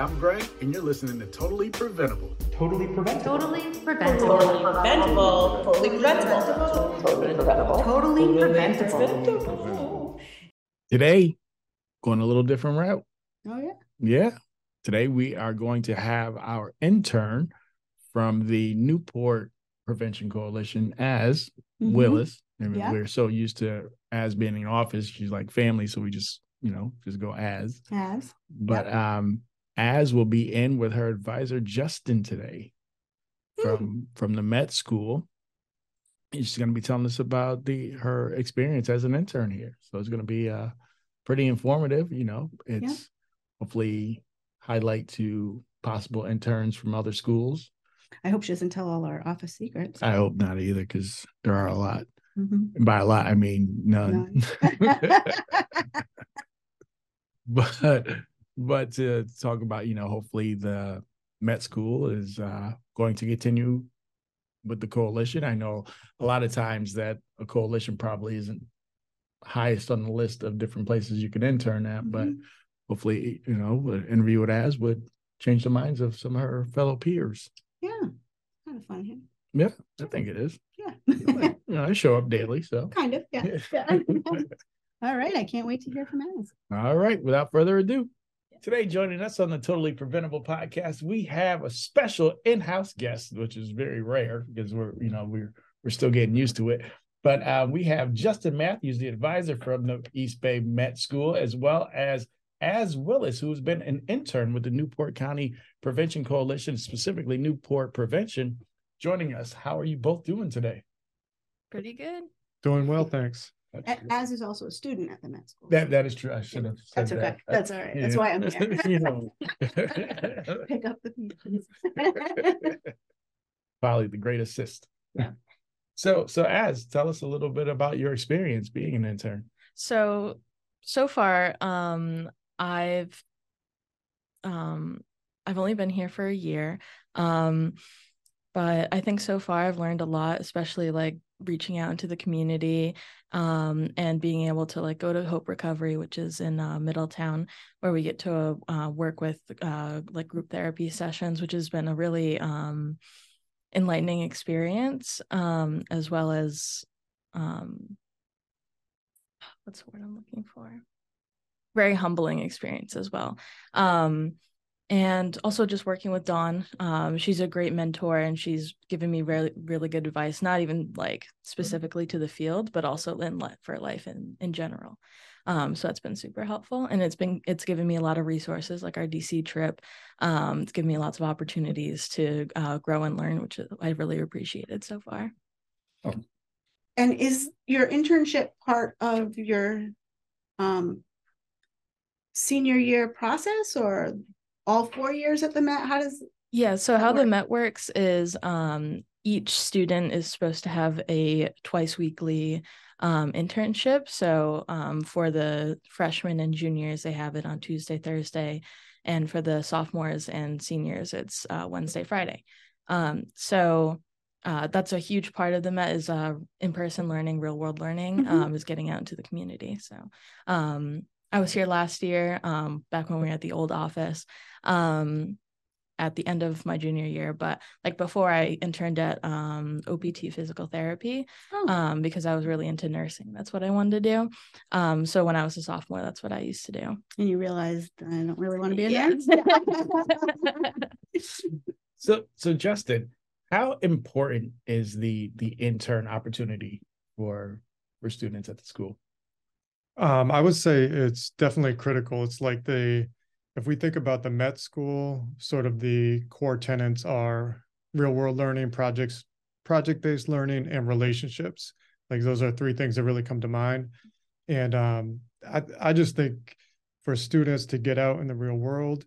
I'm Greg, and you're listening to Totally Preventable. Totally preventable. Totally preventable. Preventable. Totally preventable. Totally preventable. Totally preventable. Today, going a little different route. Oh yeah. Yeah. Today, we are going to have our intern from the Newport Prevention Coalition Az Mhm. Willis. And Yeah. we're so used to Az being in office, she's like family, so we just, you know, just go Az. Az. But um Az will be in with her advisor Justin today from from the Met School. And she's going to be telling us about the her experience as an intern here. So it's going to be uh pretty informative, you know. It's hopefully highlight to possible interns from other schools. I hope she doesn't tell all our office secrets. I hope not either cuz there are a lot. Mhm. And by a lot I mean none. but but to talk about you know hopefully the met school is uh going to continue with the coalition i know a lot of times that a coalition probably isn't highest on the list of different places you can intern at but Mhm. hopefully you know an interview with Az would change the minds of some of her fellow peers Yeah. Kind of fun here. yeah i think it is Yeah. you know i show up daily so kind of. Yeah. yeah. all right. I can't wait to hear from Az. All right, without further ado, today joining us on the Totally Preventable podcast, we have a special in-house guest, which is very rare because we're, you know, we're we're still getting used to it. But uh, we have Justin Matthews, the advisor from the East Bay Met School, as well as Az Willis, who's been an intern with the Newport County Prevention Coalition, specifically Newport Prevention, joining us. How are you both doing today? Pretty good. Doing well, thanks. That's, A- Az is also a student at the Met School. that that is true. I should have said that. That's okay. that. That's all right. That's why I'm here. you know. Pick up the pieces. probably the great assist. Yeah. So so Az tell us a little bit about your experience being an intern. So so far, um, I've um I've only been here for a year. Um, but I think so far I've learned a lot, especially like reaching out into the community um and being able to like go to Hope Recovery, which is in uh, Middletown, where we get to uh, work with uh like group therapy sessions, which has been a really um enlightening experience um as well as um what's the word I'm looking for? Very humbling experience as well. Um, and also just working with Dawn. Um, she's a great mentor and she's given me really, really good advice, not even like specifically to the field, but also in for life in, in general. Um, so that's been super helpful. And it's been, it's given me a lot of resources like our DC trip. Um, it's given me lots of opportunities to uh, grow and learn, which I really appreciated so far. And is your internship part of your um senior year process or all four years at the Met? How does Yeah, so how the? Met works is um each student is supposed to have a twice weekly um internship. So um for the freshmen and juniors they have it on Tuesday, Thursday, and for the sophomores and seniors it's uh Wednesday, Friday. Um so uh, that's a huge part of the Met is uh, in-person learning, real-world learning, Mhm. um, is getting out into the community. So um, I was here last year, um, back when we were at the old office, um, at the end of my junior year. But like before, I interned at um, OPT physical therapy Oh. um, because I was really into nursing. That's what I wanted to do. Um, so when I was a sophomore, that's what I used to do. and you realized I don't really want to be a Yeah. nurse? So so Justin, how important is the the intern opportunity for for students at the school? Um, I would say it's definitely critical. It's like the, if we think about the Met School, sort of the core tenets are real world learning, projects, project based learning, and relationships. Like those are three things that really come to mind. And um, I, I just think for students to get out in the real world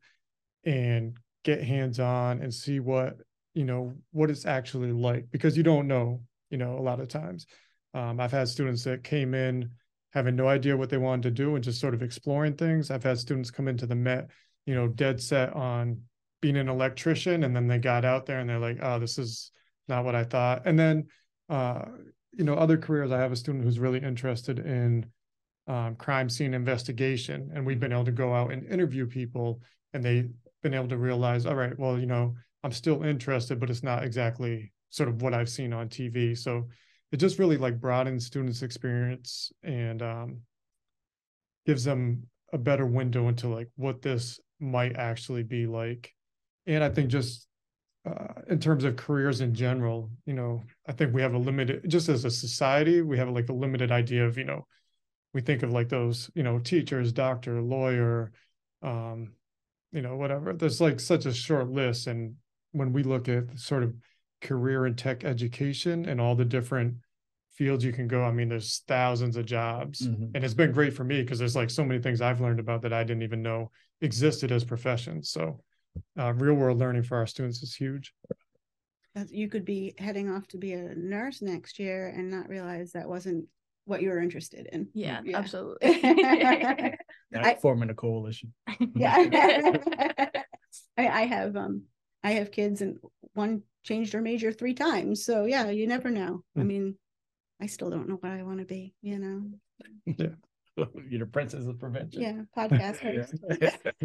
and get hands on and see what, you know, what it's actually like, because you don't know, you know, a lot of times. Um, I've had students that came in having no idea what they wanted to do and just sort of exploring things. I've had students come into the Met, you know, dead set on being an electrician, and then they got out there and they're like, "Oh, this is not what I thought." And then, uh, you know, other careers. I have a student who's really interested in um, crime scene investigation, and we've been able to go out and interview people, and they've been able to realize, all right, well, you know, I'm still interested, but it's not exactly sort of what I've seen on TV. So it just really like broadens students' experience and um, gives them a better window into like what this might actually be like. And I think just uh, in terms of careers in general, you know, I think we have a limited, just as a society, we have like a limited idea of, you know, we think of like those, you know, teachers, doctor, lawyer, um, you know, whatever. There's like such a short list. And when we look at sort of career and tech education and all the different fields you can go, I mean, there's thousands of jobs. Mhm. And it's been great for me because there's like so many things I've learned about that I didn't even know existed as professions. So uh, real world learning for our students is huge. You could be heading off to be a nurse next year and not realize that wasn't what you were interested in. Yeah, Yeah. absolutely. Not I- forming a coalition. Yeah. I, I have, um, I have kids and one changed her major three times. So yeah, you never know. I Hmm. mean, I still don't know what I want to be, you know? Yeah. You're the princess of prevention. Yeah, podcast.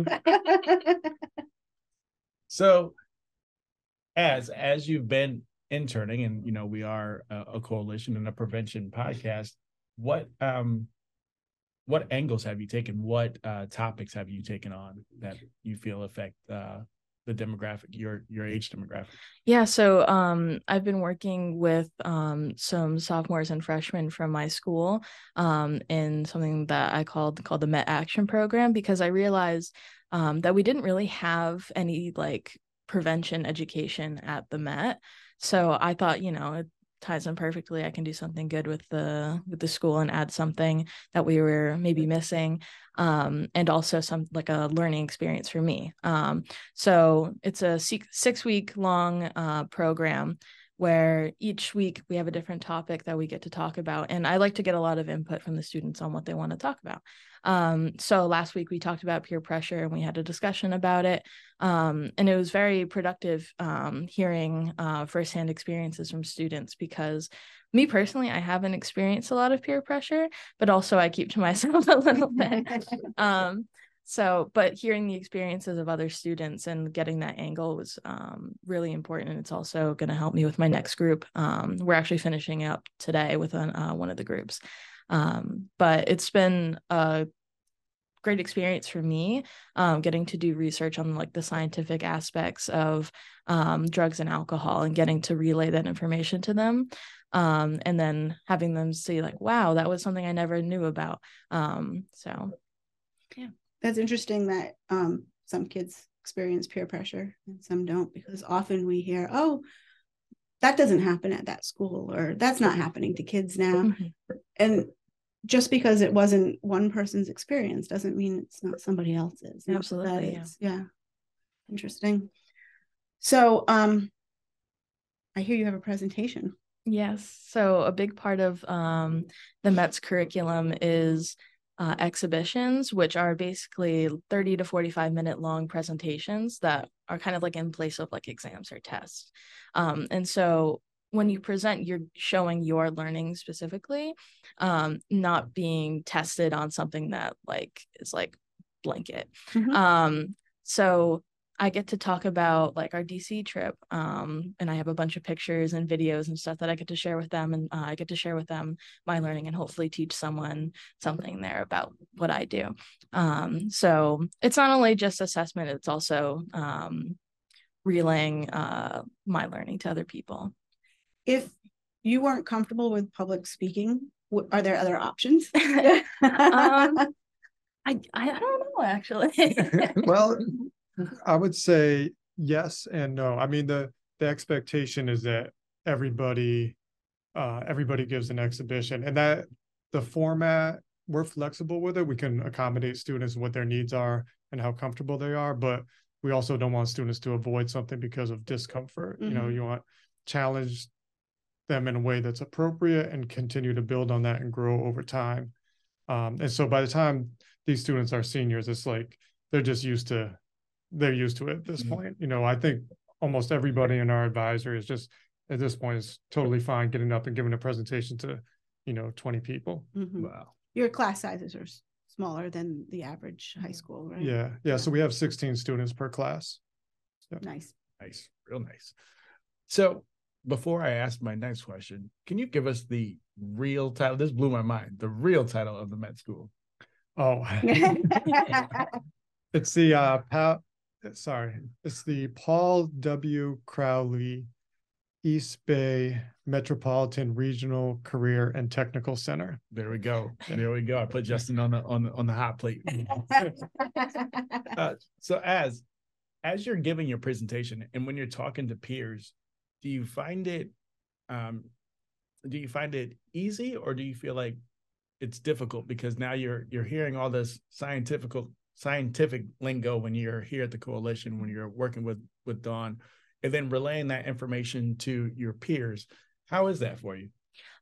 So Az as you've been interning and you know we are a, a coalition and a prevention podcast, what um what angles have you taken? What uh topics have you taken on that you feel affect uh the demographic, your your age demographic? Yeah, so um, I've been working with um, some sophomores and freshmen from my school um, in something that I called called the Met Action Program because I realized um, that we didn't really have any like prevention education at the Met. So I thought, you know, ties in perfectly. I can do something good with the with the school and add something that we were maybe missing, um, and also some like a learning experience for me. Um, so it's a six week long uh, program where each week we have a different topic that we get to talk about. And I like to get a lot of input from the students on what they want to talk about. Um, so last week we talked about peer pressure and we had a discussion about it. Um, and it was very productive um, hearing uh, firsthand experiences from students because me personally, I haven't experienced a lot of peer pressure, but also I keep to myself a little bit. so but hearing the experiences of other students and getting that angle was um, really important And it's also going to help me with my next group. Um, we're actually finishing up today with an, uh, one of the groups. Um, but it's been a great experience for me um, getting to do research on like the scientific aspects of um, drugs and alcohol and getting to relay that information to them um, and then having them see like wow that was something i never knew about. So That's interesting that um some kids experience peer pressure and some don't because often we hear, oh, that doesn't happen at that school or that's not happening to kids now. Mhm. And just because it wasn't one person's experience doesn't mean it's not somebody else's. Absolutely, yeah. yeah. Interesting. So um I hear you have a presentation. Yes. So a big part of um, the Met's curriculum is uh, exhibitions, which are basically 30 to 45 minute long presentations that are kind of like in place of like exams or tests. Um, and so when you present, you're showing your learning specifically, um, not being tested on something that like is like blanket. Mhm. Um, so I get to talk about like our DC trip, um, and I have a bunch of pictures and videos and stuff that I get to share with them, and uh, I get to share with them my learning and hopefully teach someone something there about what I do. Um, so it's not only just assessment; it's also um, relaying uh, my learning to other people. If you weren't comfortable with public speaking, are there other options? Um, I I don't know actually. well, I would say yes and no. I mean, the the expectation is that everybody uh everybody gives an exhibition and that the format we're flexible with it. We can accommodate students what their needs are and how comfortable they are, but we also don't want students to avoid something because of discomfort. You know, Mhm. you want challenge them in a way that's appropriate and continue to build on that and grow over time. Um, and so by the time these students are seniors, it's like they're just used to they're used to it at this Mhm. point. You know, I think almost everybody in our advisory is just at this point is totally fine getting up and giving a presentation to, you know, 20 people. Mhm. Wow. Your class sizes are smaller than the average high school, right? Yeah, yeah. So we have 16 students per class. Nice. Nice, real nice. So before I ask my next question, can you give us the real title? This blew my mind. The real title of the Met School. Oh, it's the uh, pa- sorry, it's the Paul W. Crowley East Bay Metropolitan Regional Career and Technical Center. There we go. There we go. I put Justin on the on the on the hot plate. Uh, so Az as you're giving your presentation and when you're talking to peers, do you find it um do you find it easy or do you feel like it's difficult because now you're you're hearing all this scientific scientific lingo when you're here at the coalition when you're working with with Dawn and then relaying that information to your peers how is that for you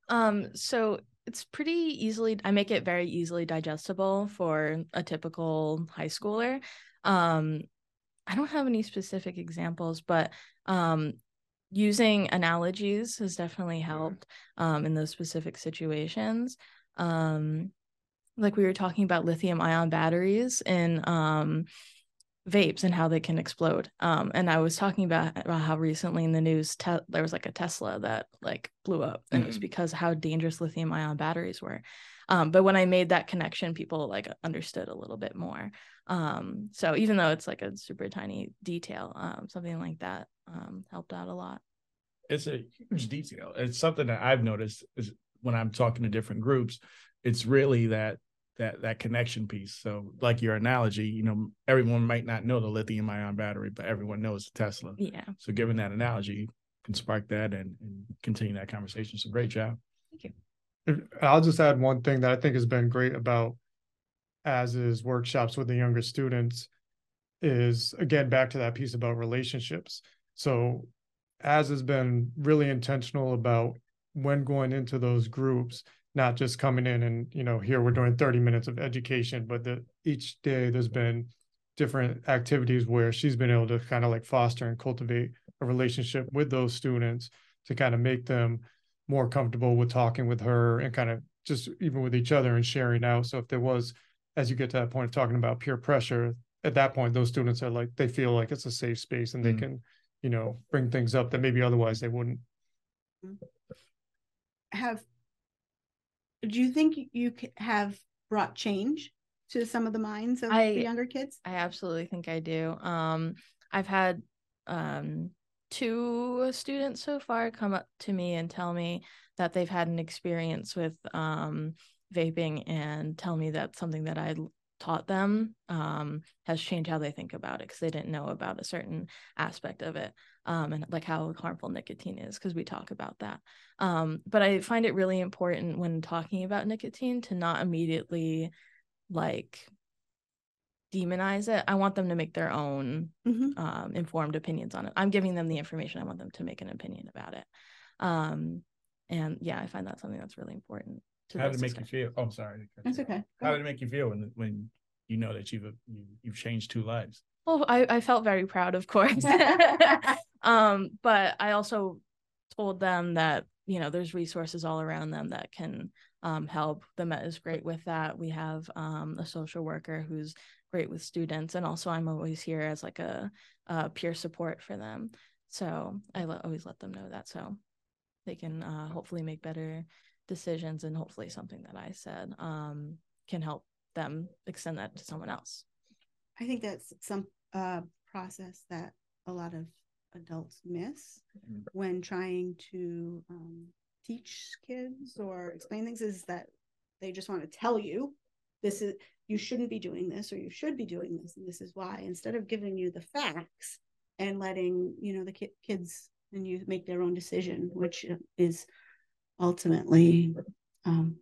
Um, so it's pretty easily, I make it very easily digestible for a typical high schooler. Um, I don't have any specific examples, but um, using analogies has definitely helped um, in those specific situations. Um, like we were talking about lithium ion batteries in um, vapes and how they can explode. Um, and I was talking about, about how recently in the news te- there was like a Tesla that like blew up, and it was Mhm. because how dangerous lithium ion batteries were. Um, but when I made that connection, people like understood a little bit more. Um, so even though it's like a super tiny detail, um, something like that um, helped out a lot. it's a huge detail. It's something that I've noticed is when I'm talking to different groups, it's really that that that connection piece. So like your analogy, you know, everyone might not know the lithium ion battery, but everyone knows the Tesla. Yeah. So given that analogy can spark that and, and continue that conversation. So great job. Thank you. I'll just add one thing that I think has been great about as is workshops with the younger students is again back to that piece about relationships. So Az has been really intentional about when going into those groups, not just coming in and you know here we're doing 30 minutes of education, but that each day there's been different activities where she's been able to kind of like foster and cultivate a relationship with those students to kind of make them more comfortable with talking with her and kind of just even with each other and sharing out. So if there was, as you get to that point of talking about peer pressure, at that point, those students are like, they feel like it's a safe space and they Mm. can, you know, bring things up that maybe otherwise they wouldn't. Have, do you think you have brought change to some of the minds of I- the younger kids? I absolutely think I do. Um, I've had um, two students so far come up to me and tell me that they've had an experience with um, vaping and tell me that something that I taught them um, has changed how they think about it because they didn't know about a certain aspect of it um, and like how harmful nicotine is because we talk about that. Um, but I find it really important when talking about nicotine to not immediately like demonize it. I want them to make their own Mhm. um, informed opinions on it. I'm giving them the information. I want them to make an opinion about it. Um, and yeah, I find that something that's really important. To How did it make you feel? Oh, I'm sorry. That's okay. How did it make you feel when when you know that you've you, you've changed two lives? Well, I, I felt very proud, of course. um, but I also told them that, you know, there's resources all around them that can um, help. The Met is great with that. We have um, a social worker who's great with students. And also, I'm always here as like a, a peer support for them. So I le- always let them know that. So they can uh, hopefully make better decisions. And hopefully, something that I said um, can help them extend that to someone else. I think that's some uh, process that a lot of adults miss Mhm. when trying to um, teach kids or explain things is that they just want to tell you this is you shouldn't be doing this or you should be doing this and this is why instead of giving you the facts and letting you know the ki- kids and you make their own decision which is ultimately um,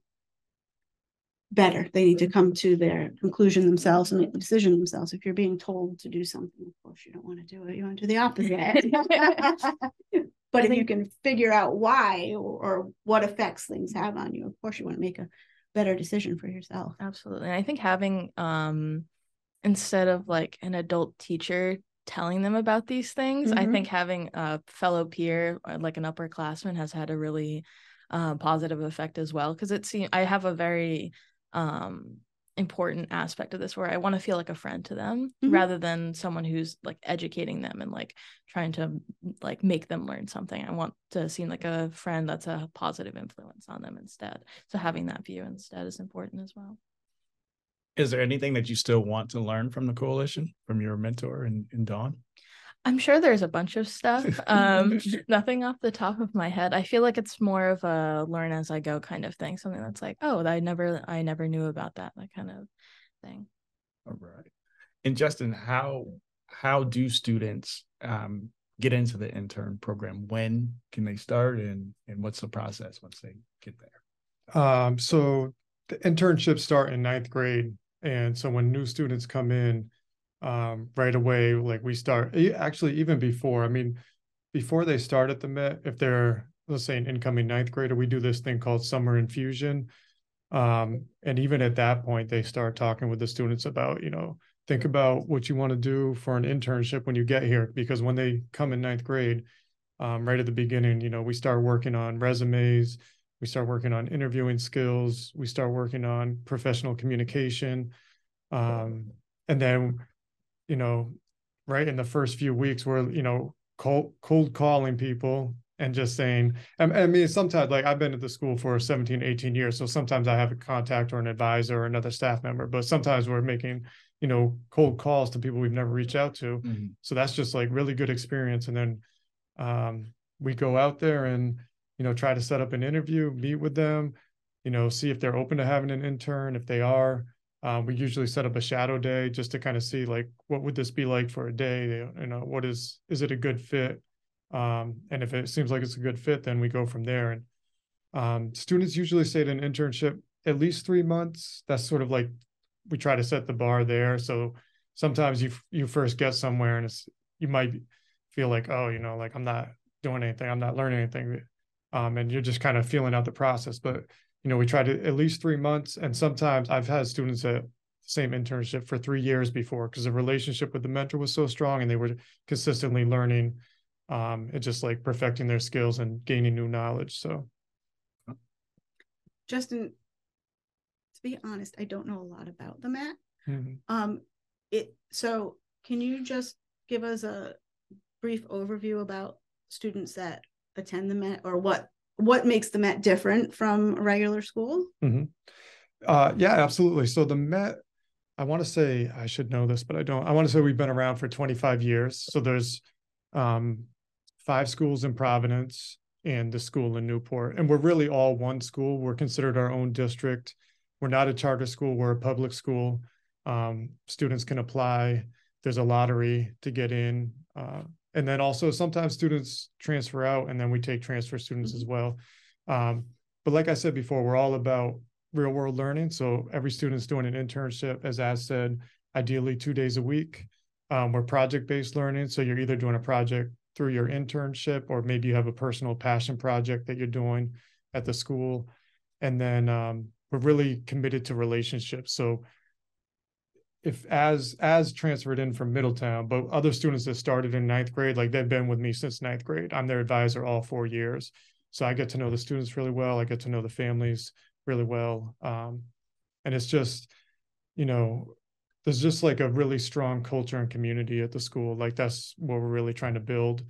better. They need to come to their conclusion themselves and make the decision themselves. If you're being told to do something, of course, you don't want to do it. You want to do the opposite. but I if you can figure out why or, or what effects things have on you, of course, you want to make a better decision for yourself. Absolutely. And I think having um instead of like an adult teacher telling them about these things, I Mhm. think having a fellow peer like an upperclassman has had a really uh, positive effect as well. Cause it seems I have a very um important aspect of this where I want to feel like a friend to them Mhm. rather than someone who's like educating them and like trying to like make them learn something. I want to seem like a friend that's a positive influence on them instead. So having that view instead is important as well. Is there anything that you still want to learn from the coalition, from your mentor and, and Dawn? I'm sure there's a bunch of stuff. Um, nothing off the top of my head. I feel like it's more of a learn as I go kind of thing. Something that's like, oh, I never, I never knew about that. That kind of thing. All right. And Justin, how how do students um, get into the intern program? When can they start, and and what's the process once they get there? Um, so the internships start in ninth grade. And so when new students come in, um, right away, like we start actually even before, I mean, before they start at the Met, if they're, let's say an incoming ninth grader, we do this thing called summer infusion. Um, and even at that point, they start talking with the students about, you know, think about what you want to do for an internship when you get here, because when they come in ninth grade, um, right at the beginning, you know, we start working on resumes, we start working on interviewing skills we start working on professional communication um, and then you know right in the first few weeks we're you know cold cold calling people and just saying I, I mean sometimes like i've been at the school for 17 18 years so sometimes i have a contact or an advisor or another staff member but sometimes we're making you know cold calls to people we've never reached out to. So that's just like really good experience. And then um, we go out there and you know try to set up an interview meet with them you know see if they're open to having an intern if they are um, we usually set up a shadow day just to kind of see like what would this be like for a day? You know what is is it a good fit? Um, and if it seems like it's a good fit then we go from there. And um, students usually stay at an internship at least three months. That's sort of like we try to set the bar there. So sometimes you you first get somewhere and it's you might feel like oh you know like i'm not doing anything. I'm not learning anything. Um, and you're just kind of feeling out the process. But you know we try to at least three months and sometimes i've had students at the same internship for three years before because the relationship with the mentor was so strong and they were consistently learning um, and just like perfecting their skills and gaining new knowledge so Justin, to be honest, I don't know a lot about the Met. mhm. Um, it so can you just give us a brief overview about students that attend the Met or what what makes the Met different from a regular school? Uh, yeah, absolutely. So the Met, I want to say I should know this, but I don't. I want to say we've been around for 25 years. So there's um, five schools in Providence and the school in Newport, and we're really all one school. We're considered our own district. We're not a charter school. We're a public school. Um, students can apply. There's a lottery to get in, uh, and then also sometimes students transfer out, and then we take transfer students as well. Um, but like I said before, we're all about real world learning. So every student's doing an internship, as Az said, ideally two days a week. Um, we're project based learning. So you're either doing a project through your internship, or maybe you have a personal passion project that you're doing at the school. And then um, we're really committed to relationships. So if Az as transferred in from Middletown, but other students that started in ninth grade, like they've been with me since ninth grade. I'm their advisor all four years. So I get to know the students really well. I get to know the families really well. Um, and it's just, you know, there's just like a really strong culture and community at the school. Like that's what we're really trying to build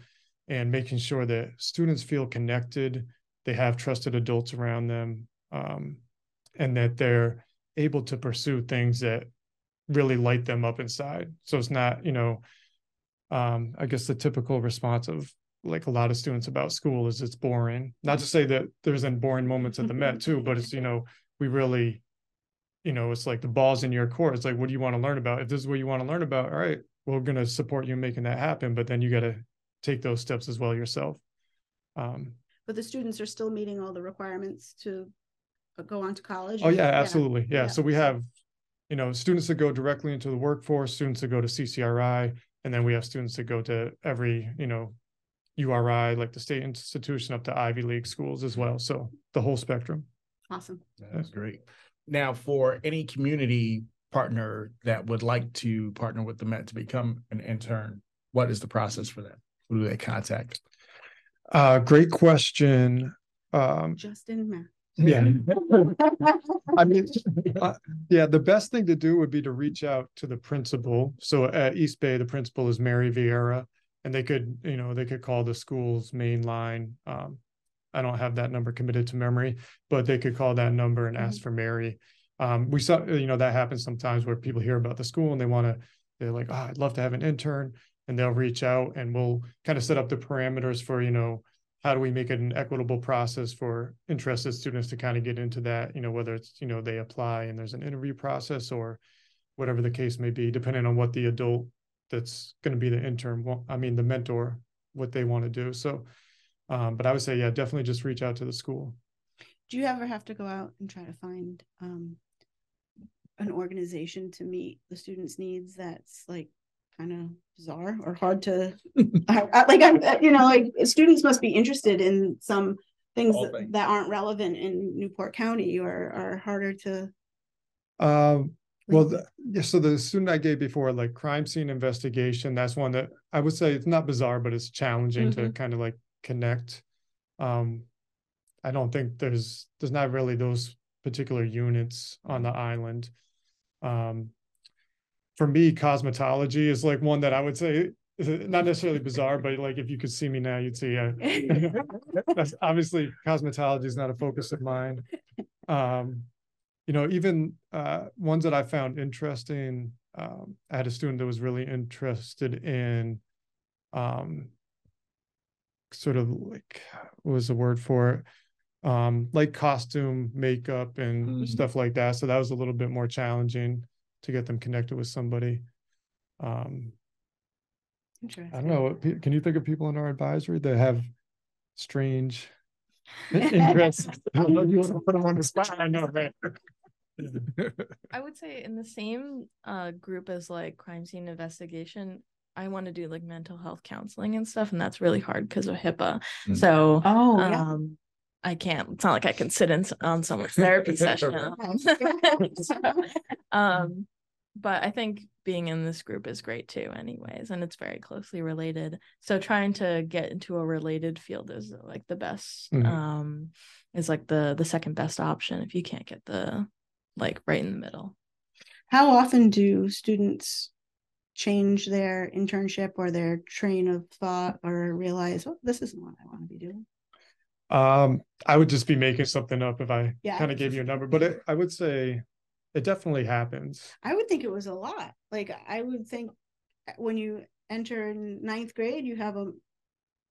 and making sure that students feel connected, they have trusted adults around them, um, and that they're able to pursue things that really light them up inside. So it's not, you know, um, I guess the typical response of like a lot of students about school is it's boring. Not to say that there's in boring moments at the Met too, but it's, you know, we really, you know, it's like the ball's in your court. It's like, what do you want to learn about? If this is what you want to learn about, all right, we're going to support you in making that happen. But then you got to take those steps as well yourself. Um, But the students are still meeting all the requirements to uh, go on to college. Oh yeah, absolutely. Yeah. yeah. So we have, you know, students that go directly into the workforce, students that go to CCRI, and then we have students that go to every, you know, URI, like the state institution up to Ivy League schools as well. So the whole spectrum. Awesome. That's great. Now, for any community partner that would like to partner with the Met to become an intern, what is the process for that? Who do they contact? Uh, great question. Um, Justin Matt. Yeah. I mean, uh, yeah, the best thing to do would be to reach out to the principal. So at East Bay, the principal is Mary Vieira, and they could, you know, they could call the school's main line. Um, I don't have that number committed to memory, but they could call that number and ask for Mary. Um, we saw, you know, that happens sometimes where people hear about the school and they want to, they're like, oh, I'd love to have an intern, and they'll reach out and we'll kind of set up the parameters for, you know, how do we make it an equitable process for interested students to kind of get into that, you know, whether it's, you know, they apply and there's an interview process or whatever the case may be, depending on what the adult that's going to be the intern, I mean, the mentor, what they want to do. So, um, but I would say, yeah, definitely just reach out to the school. Do you ever have to go out and try to find um an organization to meet the students' needs that's like kind of bizarre or hard to I- I- like I'm you know like students must be interested in some things that, that aren't relevant in Newport County or are harder to Um, well, the, yeah, so the student I gave before, like crime scene investigation, that's one that I would say it's not bizarre, but it's challenging to kind of like connect. Um, I don't think there's there's not really those particular units on the island. Um, for me, cosmetology is like one that I would say is not necessarily bizarre, but like if you could see me now, you'd see. Uh, that's obviously cosmetology is not a focus of mine. Um, you know, even uh, ones that I found interesting. Um, I had a student that was really interested in, um, sort of like what was the word for it? Um, like costume, makeup, and Mhm. stuff like that. So that was a little bit more challenging to get them connected with somebody. Um, I don't know. Can you think of people in our advisory that have strange interests? I don't know you want to put them on the spot. I know, right? I would say in the same uh group as like crime scene investigation, I want to do like mental health counseling and stuff, and that's really hard because of HIPAA. Mm. So Oh um I can't it's not like I can sit in on someone's therapy session. So, um but I think being in this group is great too anyways and it's very closely related. So trying to get into a related field is like the best Mhm. um is like the the second best option if you can't get the like right in the middle. How often do students change their internship or their train of thought or realize, oh, this isn't what I want to be doing? Um, I would just be making something up if I Yeah. kind of gave you a number, but it, I would say it definitely happens. I would think it was a lot. Like I would think uh, when you enter in ninth grade, you have a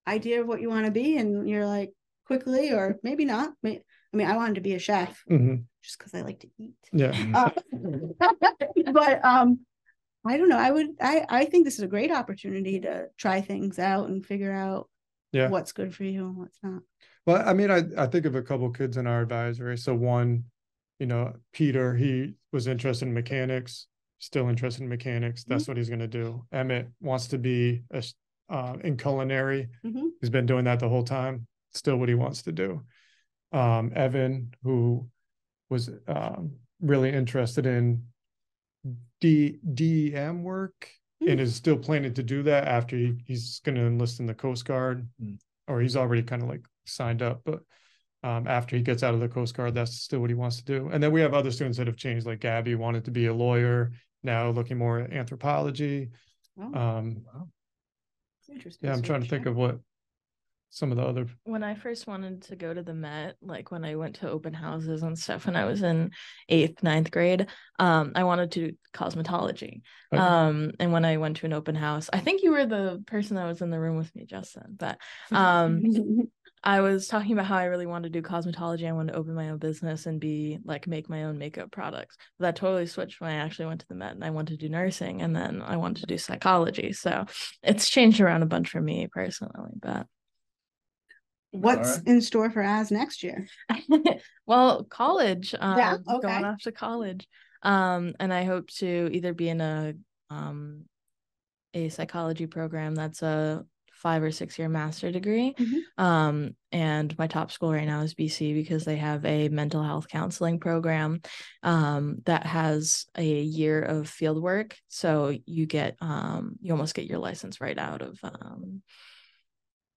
idea of what you want to be, and you're like quickly or maybe not. May- I mean, I wanted to be a chef Mhm, just because I like to eat. Yeah. Uh, but um, I don't know. I would. I I think this is a great opportunity to try things out and figure out Yeah. what's good for you and what's not. Well, I mean, I, I think of a couple kids in our advisory. So one, you know, Peter, he was interested in mechanics, still interested in mechanics. That's what he's going to do. Emmett wants to be a, uh, in culinary. Mhm. He's been doing that the whole time. Still what he wants to do. Um, Evan, who was um, really interested in D DEM work and is still planning to do that after he, he's going to enlist in the Coast Guard, Mm. or he's already kind of like signed up, but um, after he gets out of the Coast Guard, that's still what he wants to do. And then we have other students that have changed, like Gabby wanted to be a lawyer, now looking more at anthropology. Oh, Um, it's interesting. yeah, I'm trying to think of what some of the other. when I first wanted to go to the Met, like when I went to open houses and stuff when I was in eighth, ninth grade, um, I wanted to do cosmetology. Okay. Um, and when I went to an open house, I think you were the person that was in the room with me, Justin, but um? I was talking about how I really wanted to do cosmetology. I wanted to open my own business and be like make my own makeup products. But that totally switched when I actually went to the Met and I wanted to do nursing and then I wanted to do psychology. So it's changed around a bunch for me personally, but What's Alright. in store for Az next year? well, college. Um, Yeah, okay. Going off to college. Um, and I hope to either be in a um a psychology program that's a five or six year master degree. Mhm. Um, and my top school right now is BC because they have a mental health counseling program um that has a year of field work. So you get um you almost get your license right out of um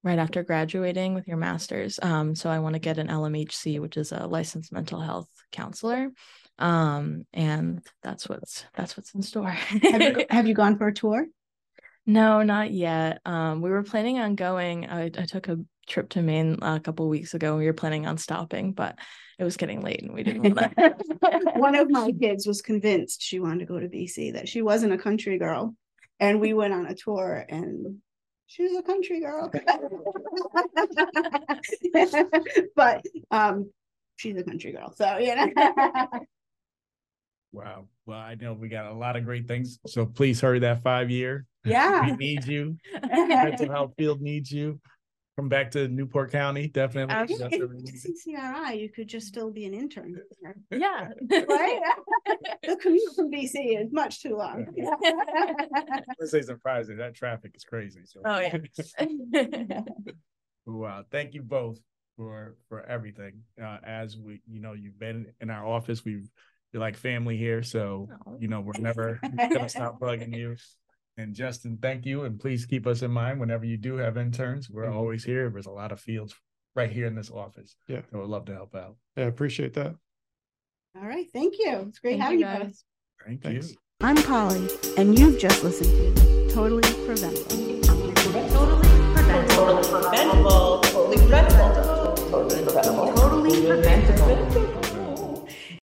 right after graduating with your master's. Um, so I want to get an LMHC, which is a licensed mental health counselor. Um, and that's what's that's what's in store. have, you, have you gone for a tour? No, not yet. Um, we were planning on going. I, I took a trip to Maine a couple weeks ago. And we were planning on stopping, but it was getting late and we didn't want to. One of my kids was convinced she wanted to go to BC, that she wasn't a country girl. And we went on a tour and she's a country girl. but um she's a country girl. So you know. Wow. Well, I know we got a lot of great things. So please hurry that five year. Yeah. We need you. Mental health field needs you. Come back to Newport County, definitely. Absolutely. CCRI, you could just still be an intern. yeah. Right? the commute from BC is much too long. Let's say surprising. That traffic is crazy. So Oh yeah. wow. Thank you both for for everything. Uh as we you know, you've been in our office. We've you're like family here. So Aw. you know, we're never gonna stop plugging you. And Justin, thank you. And please keep us in mind whenever you do have interns. We're mm-hmm. always here. There's a lot of fields right here in this office. Yeah. I would love to help out. Yeah, appreciate that. All right. Thank you. It's great thank having you guys. guys. Thank Thanks. you. I'm Polly, and you've just listened to Totally Preventable. Totally preventable. Totally preventable. Totally preventable. Totally preventable. Totally preventable. Totally preventable.